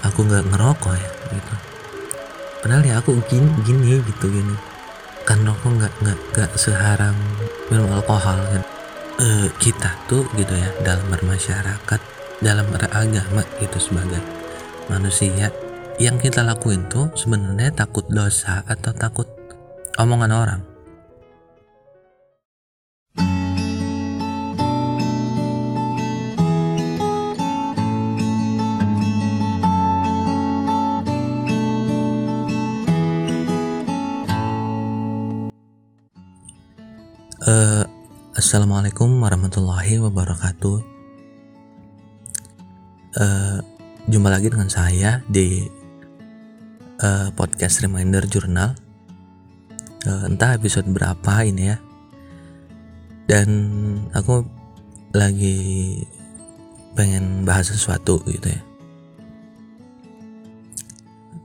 aku nggak ngerokok ya gitu? Padahal ya aku gini, gini gitu gini. Kan rokok nggak nggak nggak seharam minum alkohol kan? E, kita tuh gitu ya dalam bermasyarakat dalam beragama gitu sebagai manusia yang kita lakuin tuh sebenarnya takut dosa atau takut omongan orang Uh, Assalamualaikum warahmatullahi wabarakatuh. Uh, jumpa lagi dengan saya di uh, podcast Reminder Journal. Uh, entah episode berapa ini ya. Dan aku lagi pengen bahas sesuatu gitu ya.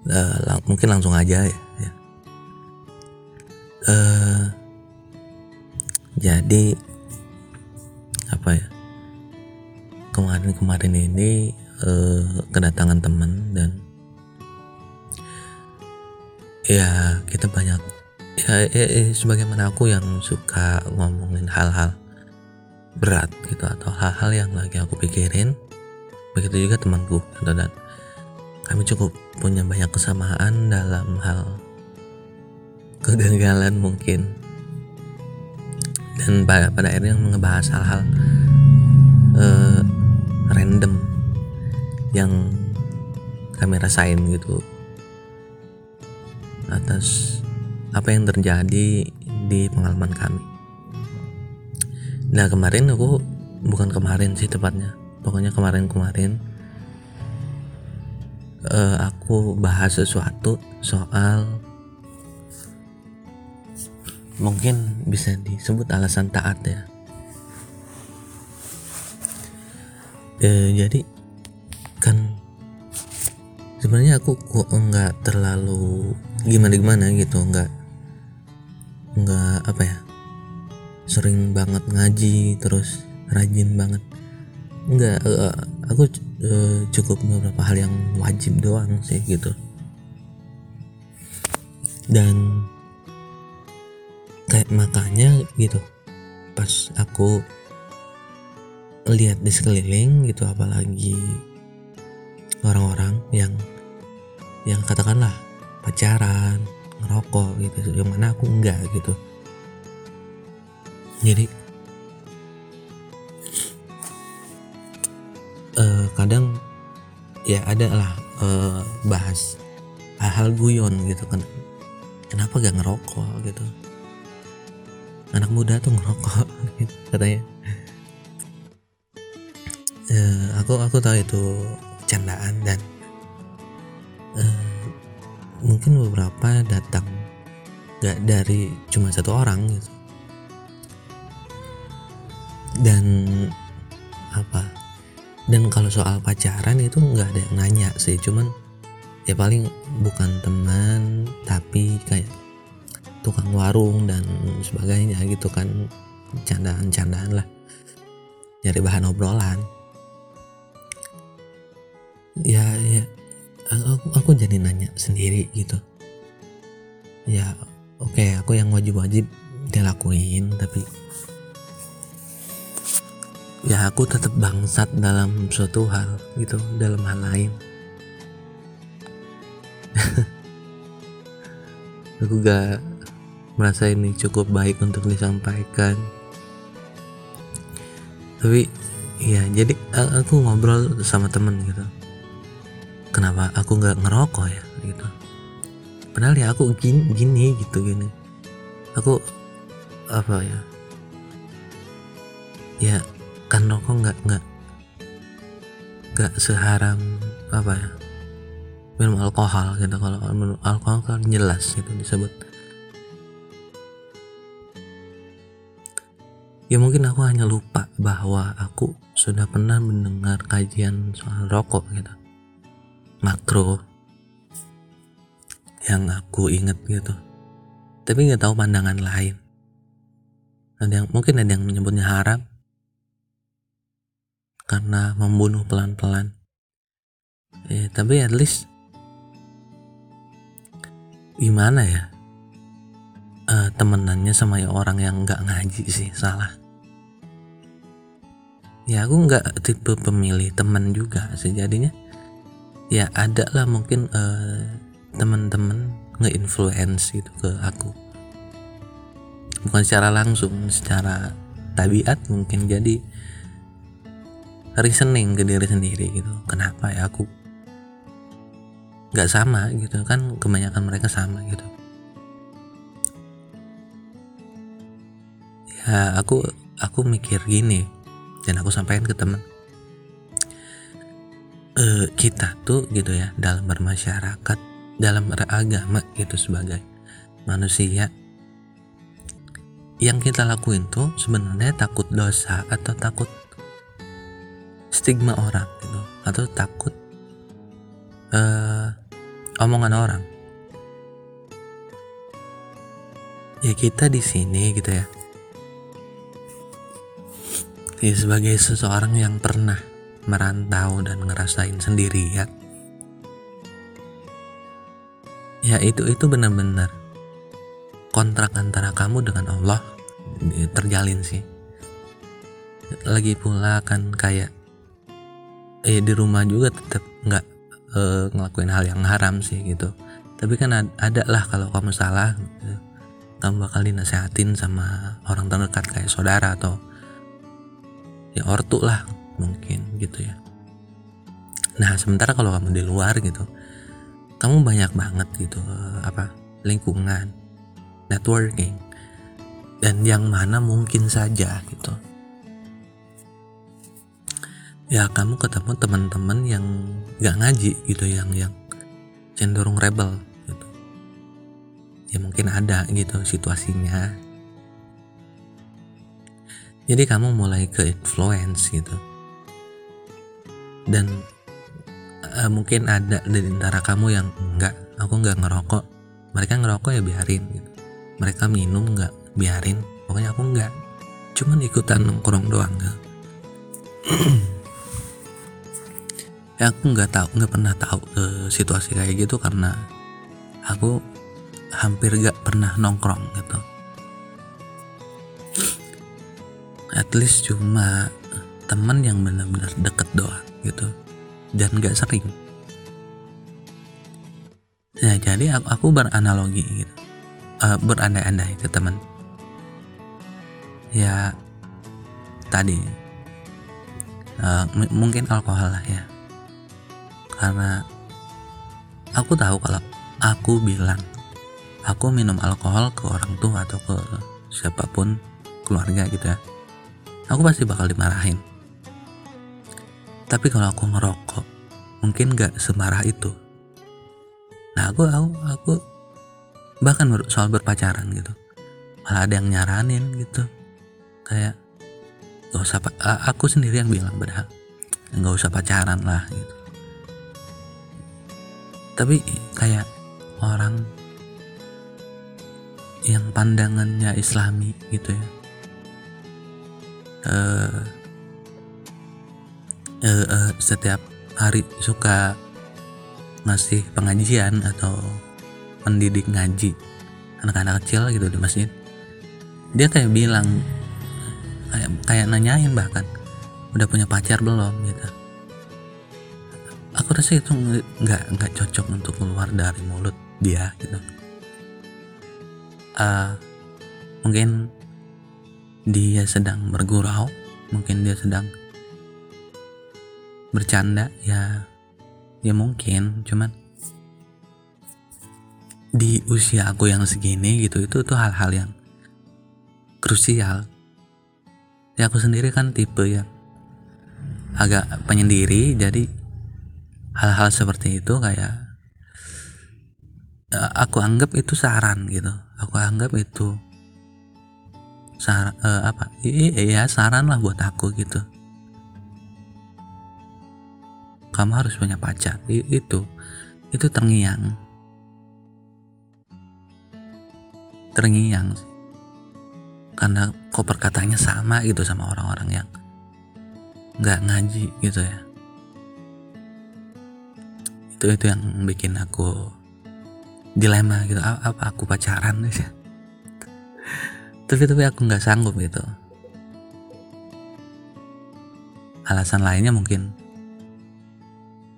Uh, lang mungkin langsung aja ya. ya. Uh, jadi apa ya kemarin-kemarin ini uh, kedatangan teman dan ya kita banyak ya, ya, ya sebagaimana aku yang suka ngomongin hal-hal berat gitu atau hal-hal yang lagi aku pikirin. Begitu juga temanku gitu dan kami cukup punya banyak kesamaan dalam hal kegagalan mungkin dan pada, pada akhirnya ngebahas hal-hal uh, random yang kami rasain gitu atas apa yang terjadi di pengalaman kami. Nah kemarin aku bukan kemarin sih tepatnya, pokoknya kemarin-kemarin uh, aku bahas sesuatu soal mungkin bisa disebut alasan taat ya. E, jadi kan sebenarnya aku kok nggak terlalu gimana gimana gitu nggak nggak apa ya sering banget ngaji terus rajin banget. Nggak uh, aku uh, cukup beberapa hal yang wajib doang sih gitu. Dan kayak makanya gitu. Pas aku lihat di sekeliling gitu apalagi orang-orang yang yang katakanlah pacaran ngerokok gitu yang mana aku enggak gitu. Jadi uh, kadang ya ada lah uh, bahas hal-hal guyon gitu kan. Kenapa gak ngerokok gitu anak muda tuh ngerokok gitu, katanya. Uh, aku aku tahu itu candaan dan uh, mungkin beberapa datang gak dari cuma satu orang gitu. Dan apa? Dan kalau soal pacaran itu nggak ada yang nanya sih cuman ya paling bukan teman tapi kayak tukang warung dan sebagainya gitu kan. Candaan-candaan lah. Nyari bahan obrolan. Ya ya. Aku, aku jadi nanya sendiri gitu. Ya oke okay, aku yang wajib-wajib dilakuin tapi ya aku tetap bangsat dalam suatu hal gitu dalam hal lain. Aku gak merasa ini cukup baik untuk disampaikan. Tapi ya jadi aku ngobrol sama temen gitu. Kenapa aku nggak ngerokok ya gitu? Padahal ya aku gini, gini gitu gini. Aku apa ya? Ya kan rokok nggak nggak nggak seharam apa ya? Minum alkohol gitu kalau minum alkohol kan jelas itu disebut Ya mungkin aku hanya lupa bahwa aku sudah pernah mendengar kajian soal rokok gitu. Makro yang aku ingat gitu. Tapi nggak tahu pandangan lain. Ada yang mungkin ada yang menyebutnya haram karena membunuh pelan-pelan. ya tapi at least gimana ya uh, temenannya sama ya orang yang nggak ngaji sih salah. Ya aku nggak tipe pemilih teman juga sih jadinya. Ya ada lah mungkin uh, teman-teman nge-influence gitu ke aku. Bukan secara langsung secara tabiat mungkin. Jadi reasoning ke diri sendiri gitu. Kenapa ya aku nggak sama gitu? Kan kebanyakan mereka sama gitu ya aku aku mikir gini dan aku sampaikan ke teman e, kita tuh gitu ya dalam bermasyarakat dalam beragama gitu sebagai manusia yang kita lakuin tuh sebenarnya takut dosa atau takut stigma orang gitu atau takut uh, omongan orang. Ya kita di sini gitu ya. Ya sebagai seseorang yang pernah merantau dan ngerasain sendirian. Ya itu itu benar-benar kontrak antara kamu dengan Allah terjalin sih. Lagi pula kan kayak eh di rumah juga tetap nggak uh, ngelakuin hal yang haram sih gitu tapi kan ada lah kalau kamu salah gitu. kamu bakal dinasehatin sama orang terdekat kayak saudara atau ya ortu lah mungkin gitu ya. Nah sementara kalau kamu di luar gitu kamu banyak banget gitu apa lingkungan networking dan yang mana mungkin saja gitu. Ya kamu ketemu teman-teman yang gak ngaji gitu yang yang cenderung rebel gitu. Ya mungkin ada gitu situasinya jadi kamu mulai ke influence gitu. Dan uh, mungkin ada di antara kamu yang enggak aku nggak ngerokok mereka ngerokok ya biarin gitu. Mereka minum nggak biarin. Pokoknya aku nggak. Cuman ikutan nongkrong doang gitu. ya aku nggak tahu nggak pernah tahu uh, situasi kayak gitu karena aku hampir gak pernah nongkrong gitu at least cuma teman yang benar-benar deket doang gitu. Dan gak sering. Ya jadi aku, aku beranalogi gitu. Uh, berandai-andai ke teman ya tadi. Uh, mungkin alkohol lah ya. Karena aku tahu kalau aku bilang aku minum alkohol ke orang tua atau ke siapa pun keluarga gitu ya aku pasti bakal dimarahin. Tapi kalau aku ngerokok mungkin gak semarah itu. Nah aku aku aku bahkan soal berpacaran gitu malah ada yang nyaranin gitu. Kayak gak usah aku sendiri yang bilang padahal nggak usah pacaran lah gitu. Tapi kayak orang yang pandangannya islami gitu ya uh, uh, uh, setiap hari suka ngasih pengajian atau pendidik ngaji anak-anak kecil gitu di masjid. Dia kayak bilang kayak kayak nanyain bahkan udah punya pacar belum? gitu. Aku rasa itu nggak nggak cocok untuk keluar dari mulut dia gitu. Uh, mungkin dia sedang bergurau mungkin dia sedang bercanda ya ya mungkin cuman di usia aku yang segini gitu itu tuh hal-hal yang krusial. Ya aku sendiri kan tipe yang agak penyendiri jadi hal-hal seperti itu kayak uh, aku anggap itu saran gitu. Aku anggap itu sar uh, apa? Iya saran lah buat aku gitu. Kamu harus punya pacar. I itu itu terngiang. Terngiang. Karena kok perkataannya sama gitu sama orang-orang yang nggak ngaji gitu ya. Itu itu yang bikin aku dilema gitu. Apa aku pacaran sih tapi tapi aku nggak sanggup gitu. Alasan lainnya mungkin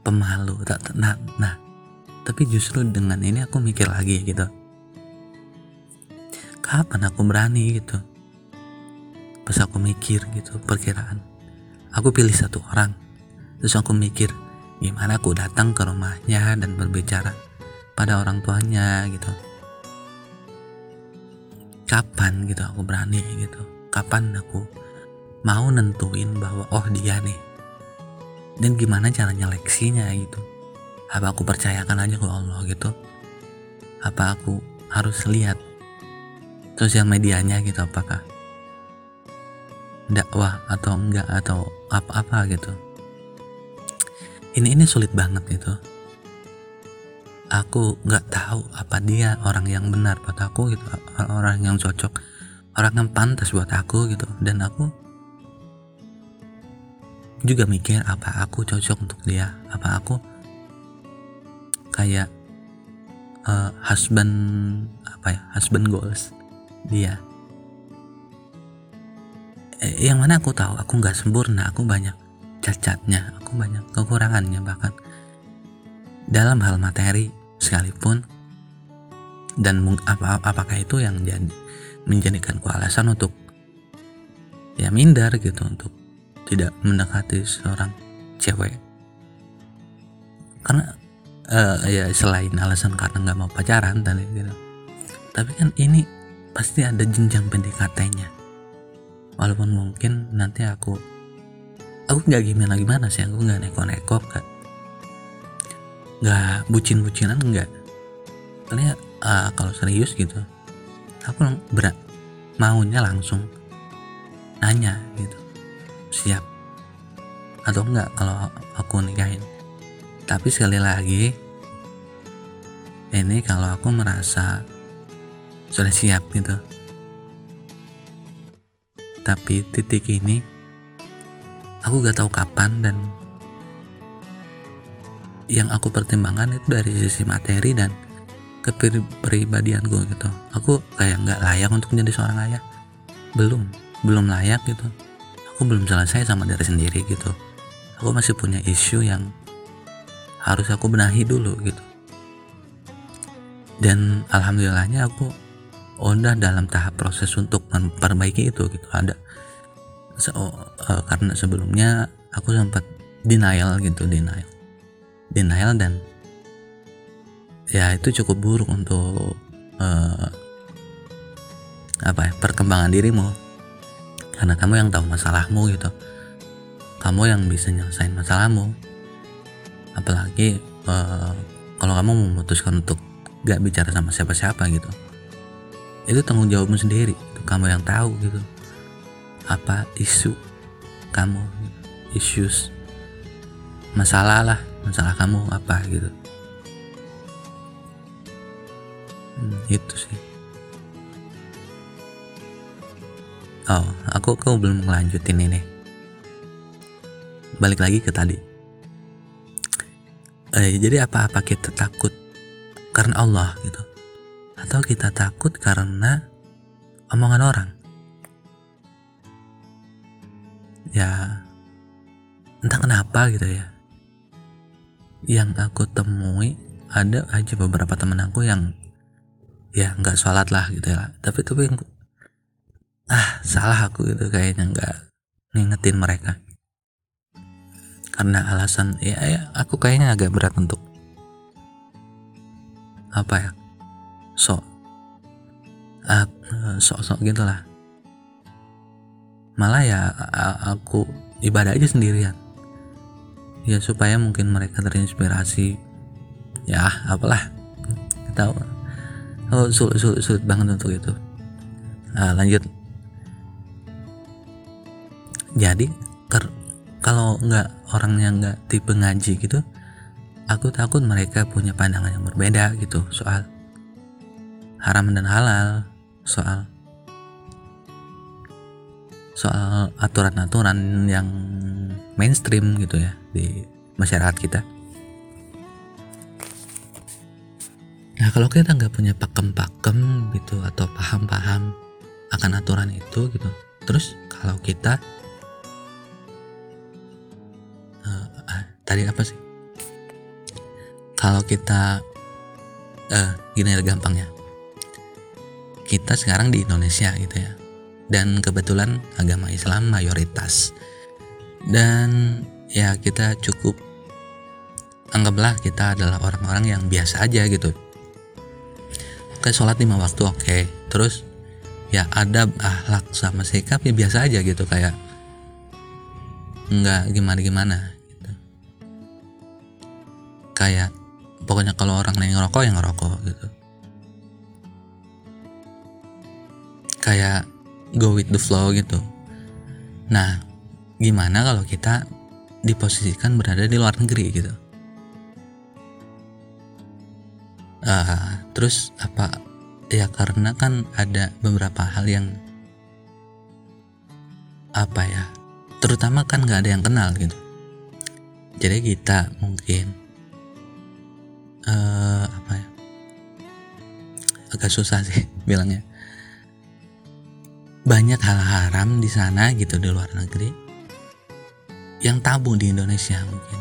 pemalu. Nah, nah tapi justru dengan ini aku mikir lagi gitu. Kapan aku berani gitu? Pas aku mikir gitu perkiraan. Aku pilih satu orang. Terus aku mikir gimana aku datang ke rumahnya dan berbicara pada orang tuanya gitu kapan gitu aku berani gitu? Kapan aku mau nentuin bahwa oh dia nih. Dan gimana cara nyeleksinya gitu? Apa aku percayakan aja ke Allah gitu? Apa aku harus lihat sosial medianya gitu? Apakah dakwah atau enggak atau apa-apa gitu? Ini ini sulit banget gitu aku nggak tahu apa dia orang yang benar buat aku gitu orang yang cocok orang yang pantas buat aku gitu. Dan aku juga mikir apa aku cocok untuk dia apa aku kayak uh, husband apa ya husband goals dia. Eh, yang mana aku tahu aku nggak sempurna aku banyak cacatnya aku banyak kekurangannya bahkan. Dalam hal materi sekalipun dan apa apakah itu yang jadi menjadikan alasan untuk ya minder gitu untuk tidak mendekati seorang cewek. Karena uh, ya selain alasan karena nggak mau pacaran tadi gitu tapi kan ini pasti ada jenjang PDKT-nya walaupun mungkin nanti aku aku nggak gimana gimana sih aku nggak neko-neko nggak bucin-bucinan nggak. Kalian uh, kalau serius gitu aku berat maunya langsung nanya gitu siap? Atau enggak kalau aku nikahin. Tapi sekali lagi ini kalau aku merasa sudah siap gitu. Tapi titik ini aku gak tahu kapan dan yang aku pertimbangkan itu dari sisi materi dan kepribadianku gitu. Aku kayak nggak layak untuk menjadi seorang ayah. Belum belum layak gitu. Aku belum selesai sama diri sendiri gitu. Aku masih punya isu yang harus aku benahi dulu gitu. Dan alhamdulillahnya aku udah dalam tahap proses untuk memperbaiki itu gitu. Ada so, uh, karena sebelumnya aku sempat denial gitu denial denial dan ya itu cukup buruk untuk uh, apa ya perkembangan dirimu. Karena kamu yang tahu masalahmu gitu. Kamu yang bisa nyelesain masalahmu. Apalagi uh, kalau kamu memutuskan untuk gak bicara sama siapa-siapa gitu. Itu tanggung jawabmu sendiri itu kamu yang tahu gitu. Apa isu kamu issues masalah lah masalah kamu apa gitu. Hmm, itu sih. Oh aku aku belum ngelanjutin ini. Balik lagi ke tadi. Eh, jadi apa-apa kita takut karena Allah gitu? Atau kita takut karena omongan orang? Ya entah kenapa gitu ya yang aku temui ada aja beberapa temen aku yang ya nggak sholat lah gitu ya. Tapi tapi ah salah aku gitu kayaknya nggak ngingetin mereka. Karena alasan ya, ya aku kayaknya agak berat untuk apa ya sok uh, sok sok gitulah. Malah ya aku ibadah aja sendirian ya supaya mungkin mereka terinspirasi. Ya apalah. Tahu. Oh sulit sulit sulit banget untuk itu. Uh, lanjut. Jadi kalau nggak orangnya nggak tipe ngaji gitu aku takut mereka punya pandangan yang berbeda gitu. Soal haram dan halal. Soal soal aturan-aturan yang mainstream gitu ya di masyarakat kita. Nah kalau kita nggak punya pakem-pakem gitu atau paham-paham akan aturan itu gitu, terus kalau kita uh, uh, tadi apa sih? Kalau kita uh, gini ya gampangnya, kita sekarang di Indonesia gitu ya, dan kebetulan agama Islam mayoritas, dan ya kita cukup anggaplah kita adalah orang-orang yang biasa aja gitu. Oke sholat lima waktu oke. Terus ya ada ahlak sama sikap ya biasa aja gitu kayak nggak gimana gimana gitu. kayak pokoknya kalau orang yang ngerokok yang ngerokok gitu. Kayak go with the flow gitu. Nah gimana kalau kita diposisikan berada di luar negeri gitu? Uh, terus apa? Ya karena kan ada beberapa hal yang apa ya? Terutama kan nggak ada yang kenal gitu. Jadi kita mungkin uh, apa ya? Agak susah sih bilangnya banyak hal haram di sana gitu di luar negeri yang tabu di Indonesia mungkin.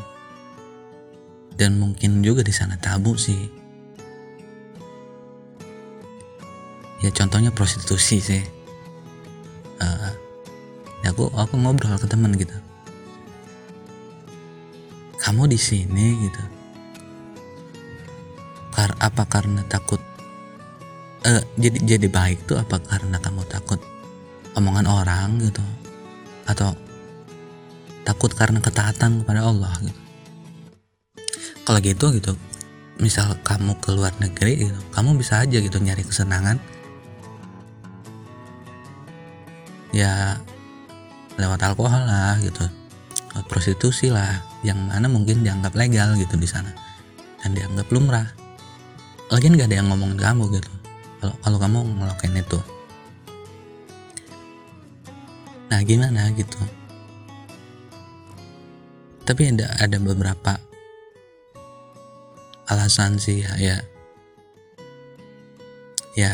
Dan mungkin juga di sana tabu sih. Ya contohnya prostitusi sih. Uh, ya aku aku ngobrol ke teman gitu. Kamu di sini gitu. Kar apa karena takut? Uh, jadi jadi baik tuh apa karena kamu takut omongan orang gitu. Atau takut karena ketaatan kepada Allah gitu. Kalau gitu gitu misal kamu ke luar negeri gitu kamu bisa aja gitu nyari kesenangan. Ya lewat alkohol lah gitu. Lewat prostitusi lah yang mana mungkin dianggap legal gitu di sana. Dan dianggap lumrah. Lagi nggak ada yang ngomong kamu gitu. Kalau kalau kamu ngelakuin itu nah gimana gitu? Tapi ada ada beberapa alasan sih ya. Ya, ya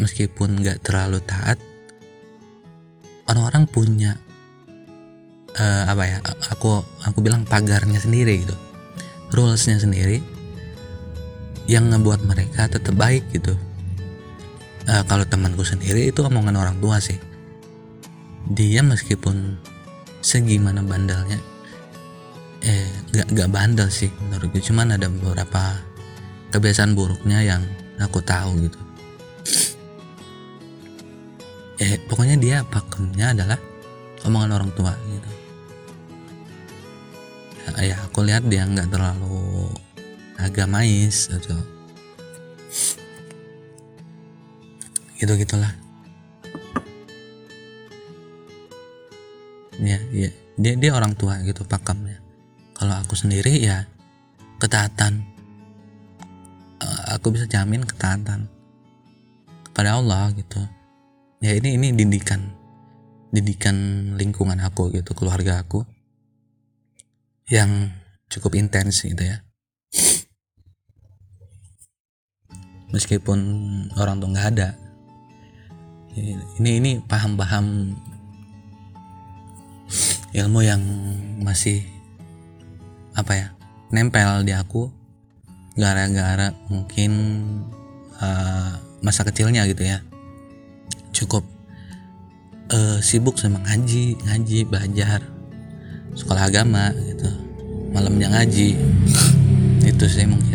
meskipun nggak terlalu taat orang-orang punya uh, apa ya aku aku bilang pagarnya sendiri gitu rulesnya sendiri yang ngebuat mereka tetap baik gitu. Uh, kalau temanku sendiri itu omongan orang tua sih dia meskipun segimana bandalnya eh gak, gak bandel sih menurutku cuman ada beberapa kebiasaan buruknya yang aku tahu gitu. Eh pokoknya dia pakemnya adalah omongan orang tua gitu. Ya, ya aku lihat dia nggak terlalu agamais atau gitu. Gitulah ya ya dia dia orang tua gitu pakemnya kalau aku sendiri ya ketaatan. Eh, aku bisa jamin ketaatan. Kepada Allah gitu. Ya ini ini didikan. Didikan lingkungan aku gitu keluarga aku. Yang cukup intens gitu ya. Meskipun orang tuh nggak ada. Ini ini paham-paham ilmu yang masih apa ya nempel di aku gara-gara mungkin uh, masa kecilnya gitu ya. Cukup uh, sibuk sama ngaji ngaji belajar sekolah agama gitu. Malamnya ngaji. Itu sih mungkin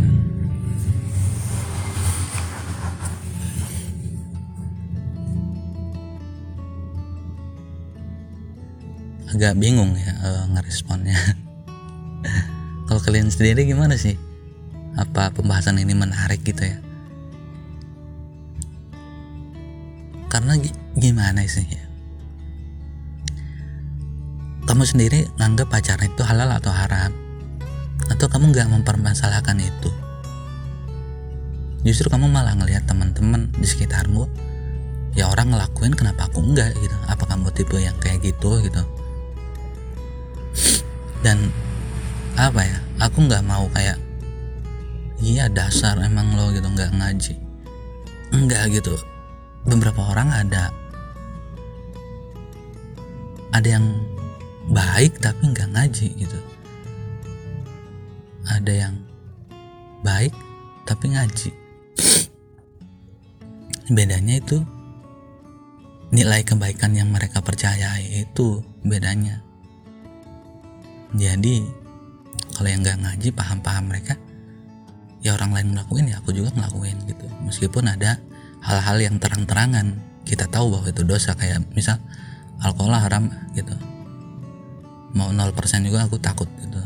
agak bingung ya uh, ngeresponnya. Kalau kalian sendiri gimana sih? Apa pembahasan ini menarik gitu ya? Karena gimana sih ya? Kamu sendiri nganggap pacaran itu halal atau haram? Atau kamu nggak mempermasalahkan itu? Justru kamu malah ngelihat teman-teman di sekitarmu ya orang ngelakuin kenapa aku enggak gitu? Apa kamu tipe yang kayak gitu gitu dan apa ya aku nggak mau kayak iya dasar emang lo gitu nggak ngaji. Enggak gitu. Beberapa orang ada ada yang baik tapi nggak ngaji gitu. Ada yang baik tapi ngaji. Bedanya itu nilai kebaikan yang mereka percayai itu bedanya jadi kalau yang nggak ngaji paham-paham mereka ya orang lain ngelakuin ya aku juga ngelakuin gitu. Meskipun ada hal-hal yang terang-terangan kita tahu bahwa itu dosa kayak misal alkohol haram gitu. Mau 0% juga aku takut gitu.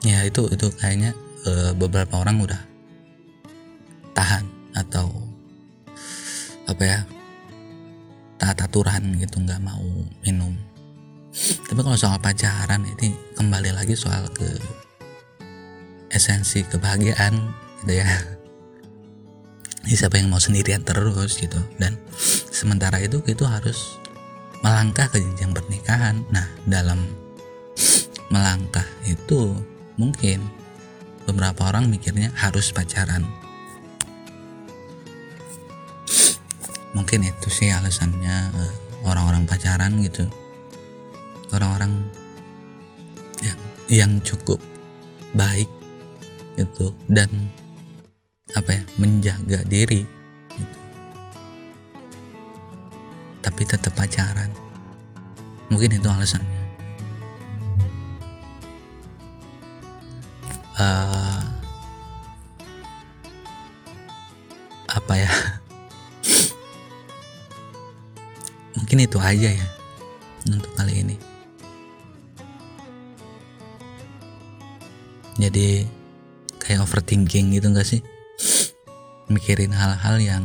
Ya itu itu kayaknya e, beberapa orang udah tahan atau apa ya taat aturan gitu nggak mau minum. Tapi kalau soal pacaran ini kembali lagi soal ke esensi kebahagiaan gitu ya. Siapa yang mau sendirian terus gitu. Dan sementara itu itu harus melangkah ke jenjang pernikahan. Nah dalam melangkah itu mungkin beberapa orang mikirnya harus pacaran mungkin itu sih alasannya eh, orang-orang pacaran gitu. Orang-orang yang yang cukup baik gitu dan apa ya menjaga diri gitu. tapi tetap pacaran. Mungkin itu alasannya mungkin itu aja ya untuk kali ini. Jadi kayak overthinking gitu gak sih? Mikirin hal-hal yang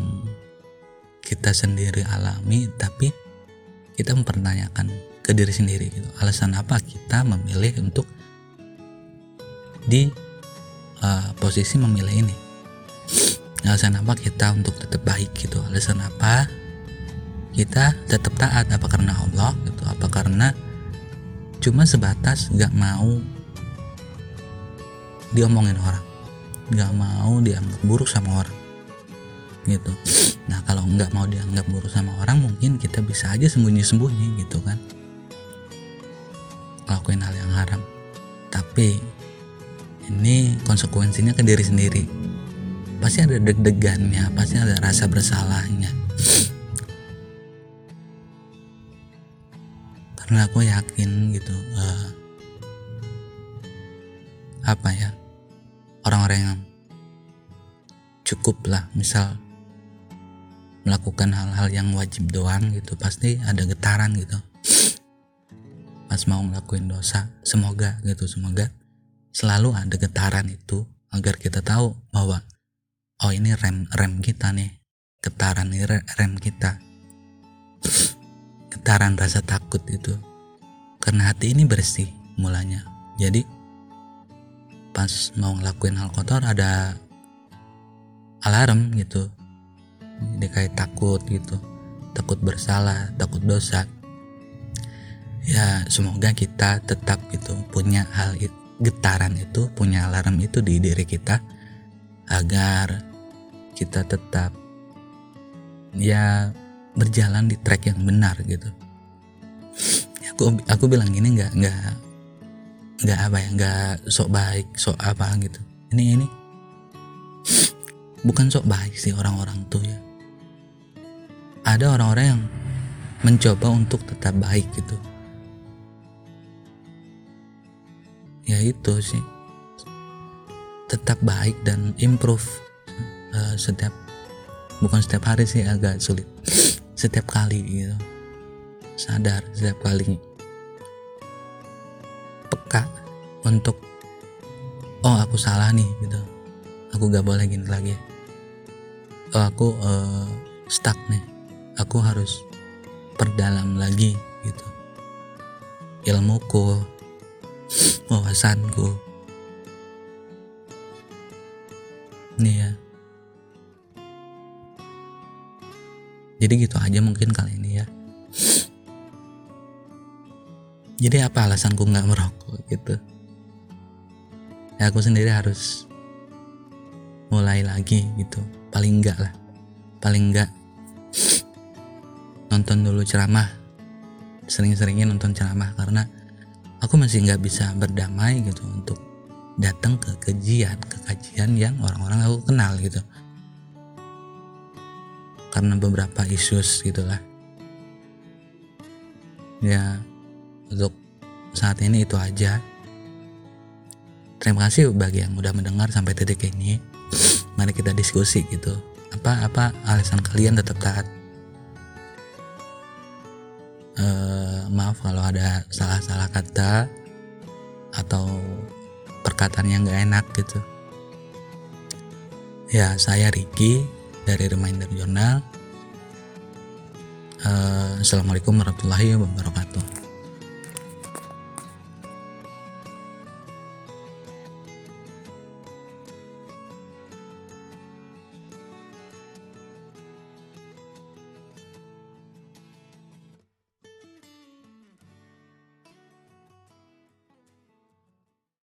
kita sendiri alami tapi kita mempertanyakan ke diri sendiri gitu. Alasan apa kita memilih untuk di uh, posisi memilih ini? Alasan apa kita untuk tetap baik gitu? Alasan apa kita tetap taat. Apa karena Allah gitu? Apa karena cuma sebatas gak mau diomongin orang? Nggak mau dianggap buruk sama orang gitu. Nah kalau nggak mau dianggap buruk sama orang mungkin kita bisa aja sembunyi-sembunyi gitu kan. Lakuin hal yang haram. Tapi ini konsekuensinya ke diri sendiri. Pasti ada deg-degannya pasti ada rasa bersalahnya karena aku yakin gitu uh, apa ya orang-orang yang cukup lah misal melakukan hal-hal yang wajib doang gitu pasti ada getaran gitu. Pas mau ngelakuin dosa semoga gitu semoga selalu ada getaran itu agar kita tahu bahwa oh ini rem rem kita nih getaran ini rem kita getaran rasa takut itu. Karena hati ini bersih mulanya. Jadi pas mau ngelakuin hal kotor ada alarm gitu. Jadi kayak takut gitu. Takut bersalah takut dosa. Ya semoga kita tetap gitu punya hal getaran itu punya alarm itu di diri kita agar kita tetap ya berjalan di track yang benar gitu. Aku aku bilang gini nggak nggak nggak apa ya nggak sok baik sok apa gitu. Ini ini. Bukan sok baik sih orang-orang tuh ya. Ada orang-orang yang mencoba untuk tetap baik gitu. Ya itu sih. Tetap baik dan improve uh, setiap bukan setiap hari sih agak sulit setiap kali gitu. Sadar setiap kali. Peka untuk oh aku salah nih gitu. Aku gak boleh gini lagi. Oh aku uh, stuck nih. Aku harus perdalam lagi gitu. Ilmuku wawasanku. Nih ya jadi gitu aja mungkin kali ini ya. Jadi apa alasanku nggak merokok gitu? Ya aku sendiri harus mulai lagi gitu. Paling enggak lah. Paling enggak nonton dulu ceramah. Sering-seringin nonton ceramah karena aku masih nggak bisa berdamai gitu untuk datang ke kajian ke kajian yang orang-orang aku kenal gitu karena beberapa isus gitulah. Ya untuk saat ini itu aja. Terima kasih bagi yang udah mendengar sampai titik ini. Mari kita diskusi gitu. Apa apa alasan kalian tetap taat? Uh, maaf kalau ada salah-salah kata atau perkataan yang gak enak gitu. Ya saya Ricky dari Reminder Journal uh, Assalamualaikum warahmatullahi wabarakatuh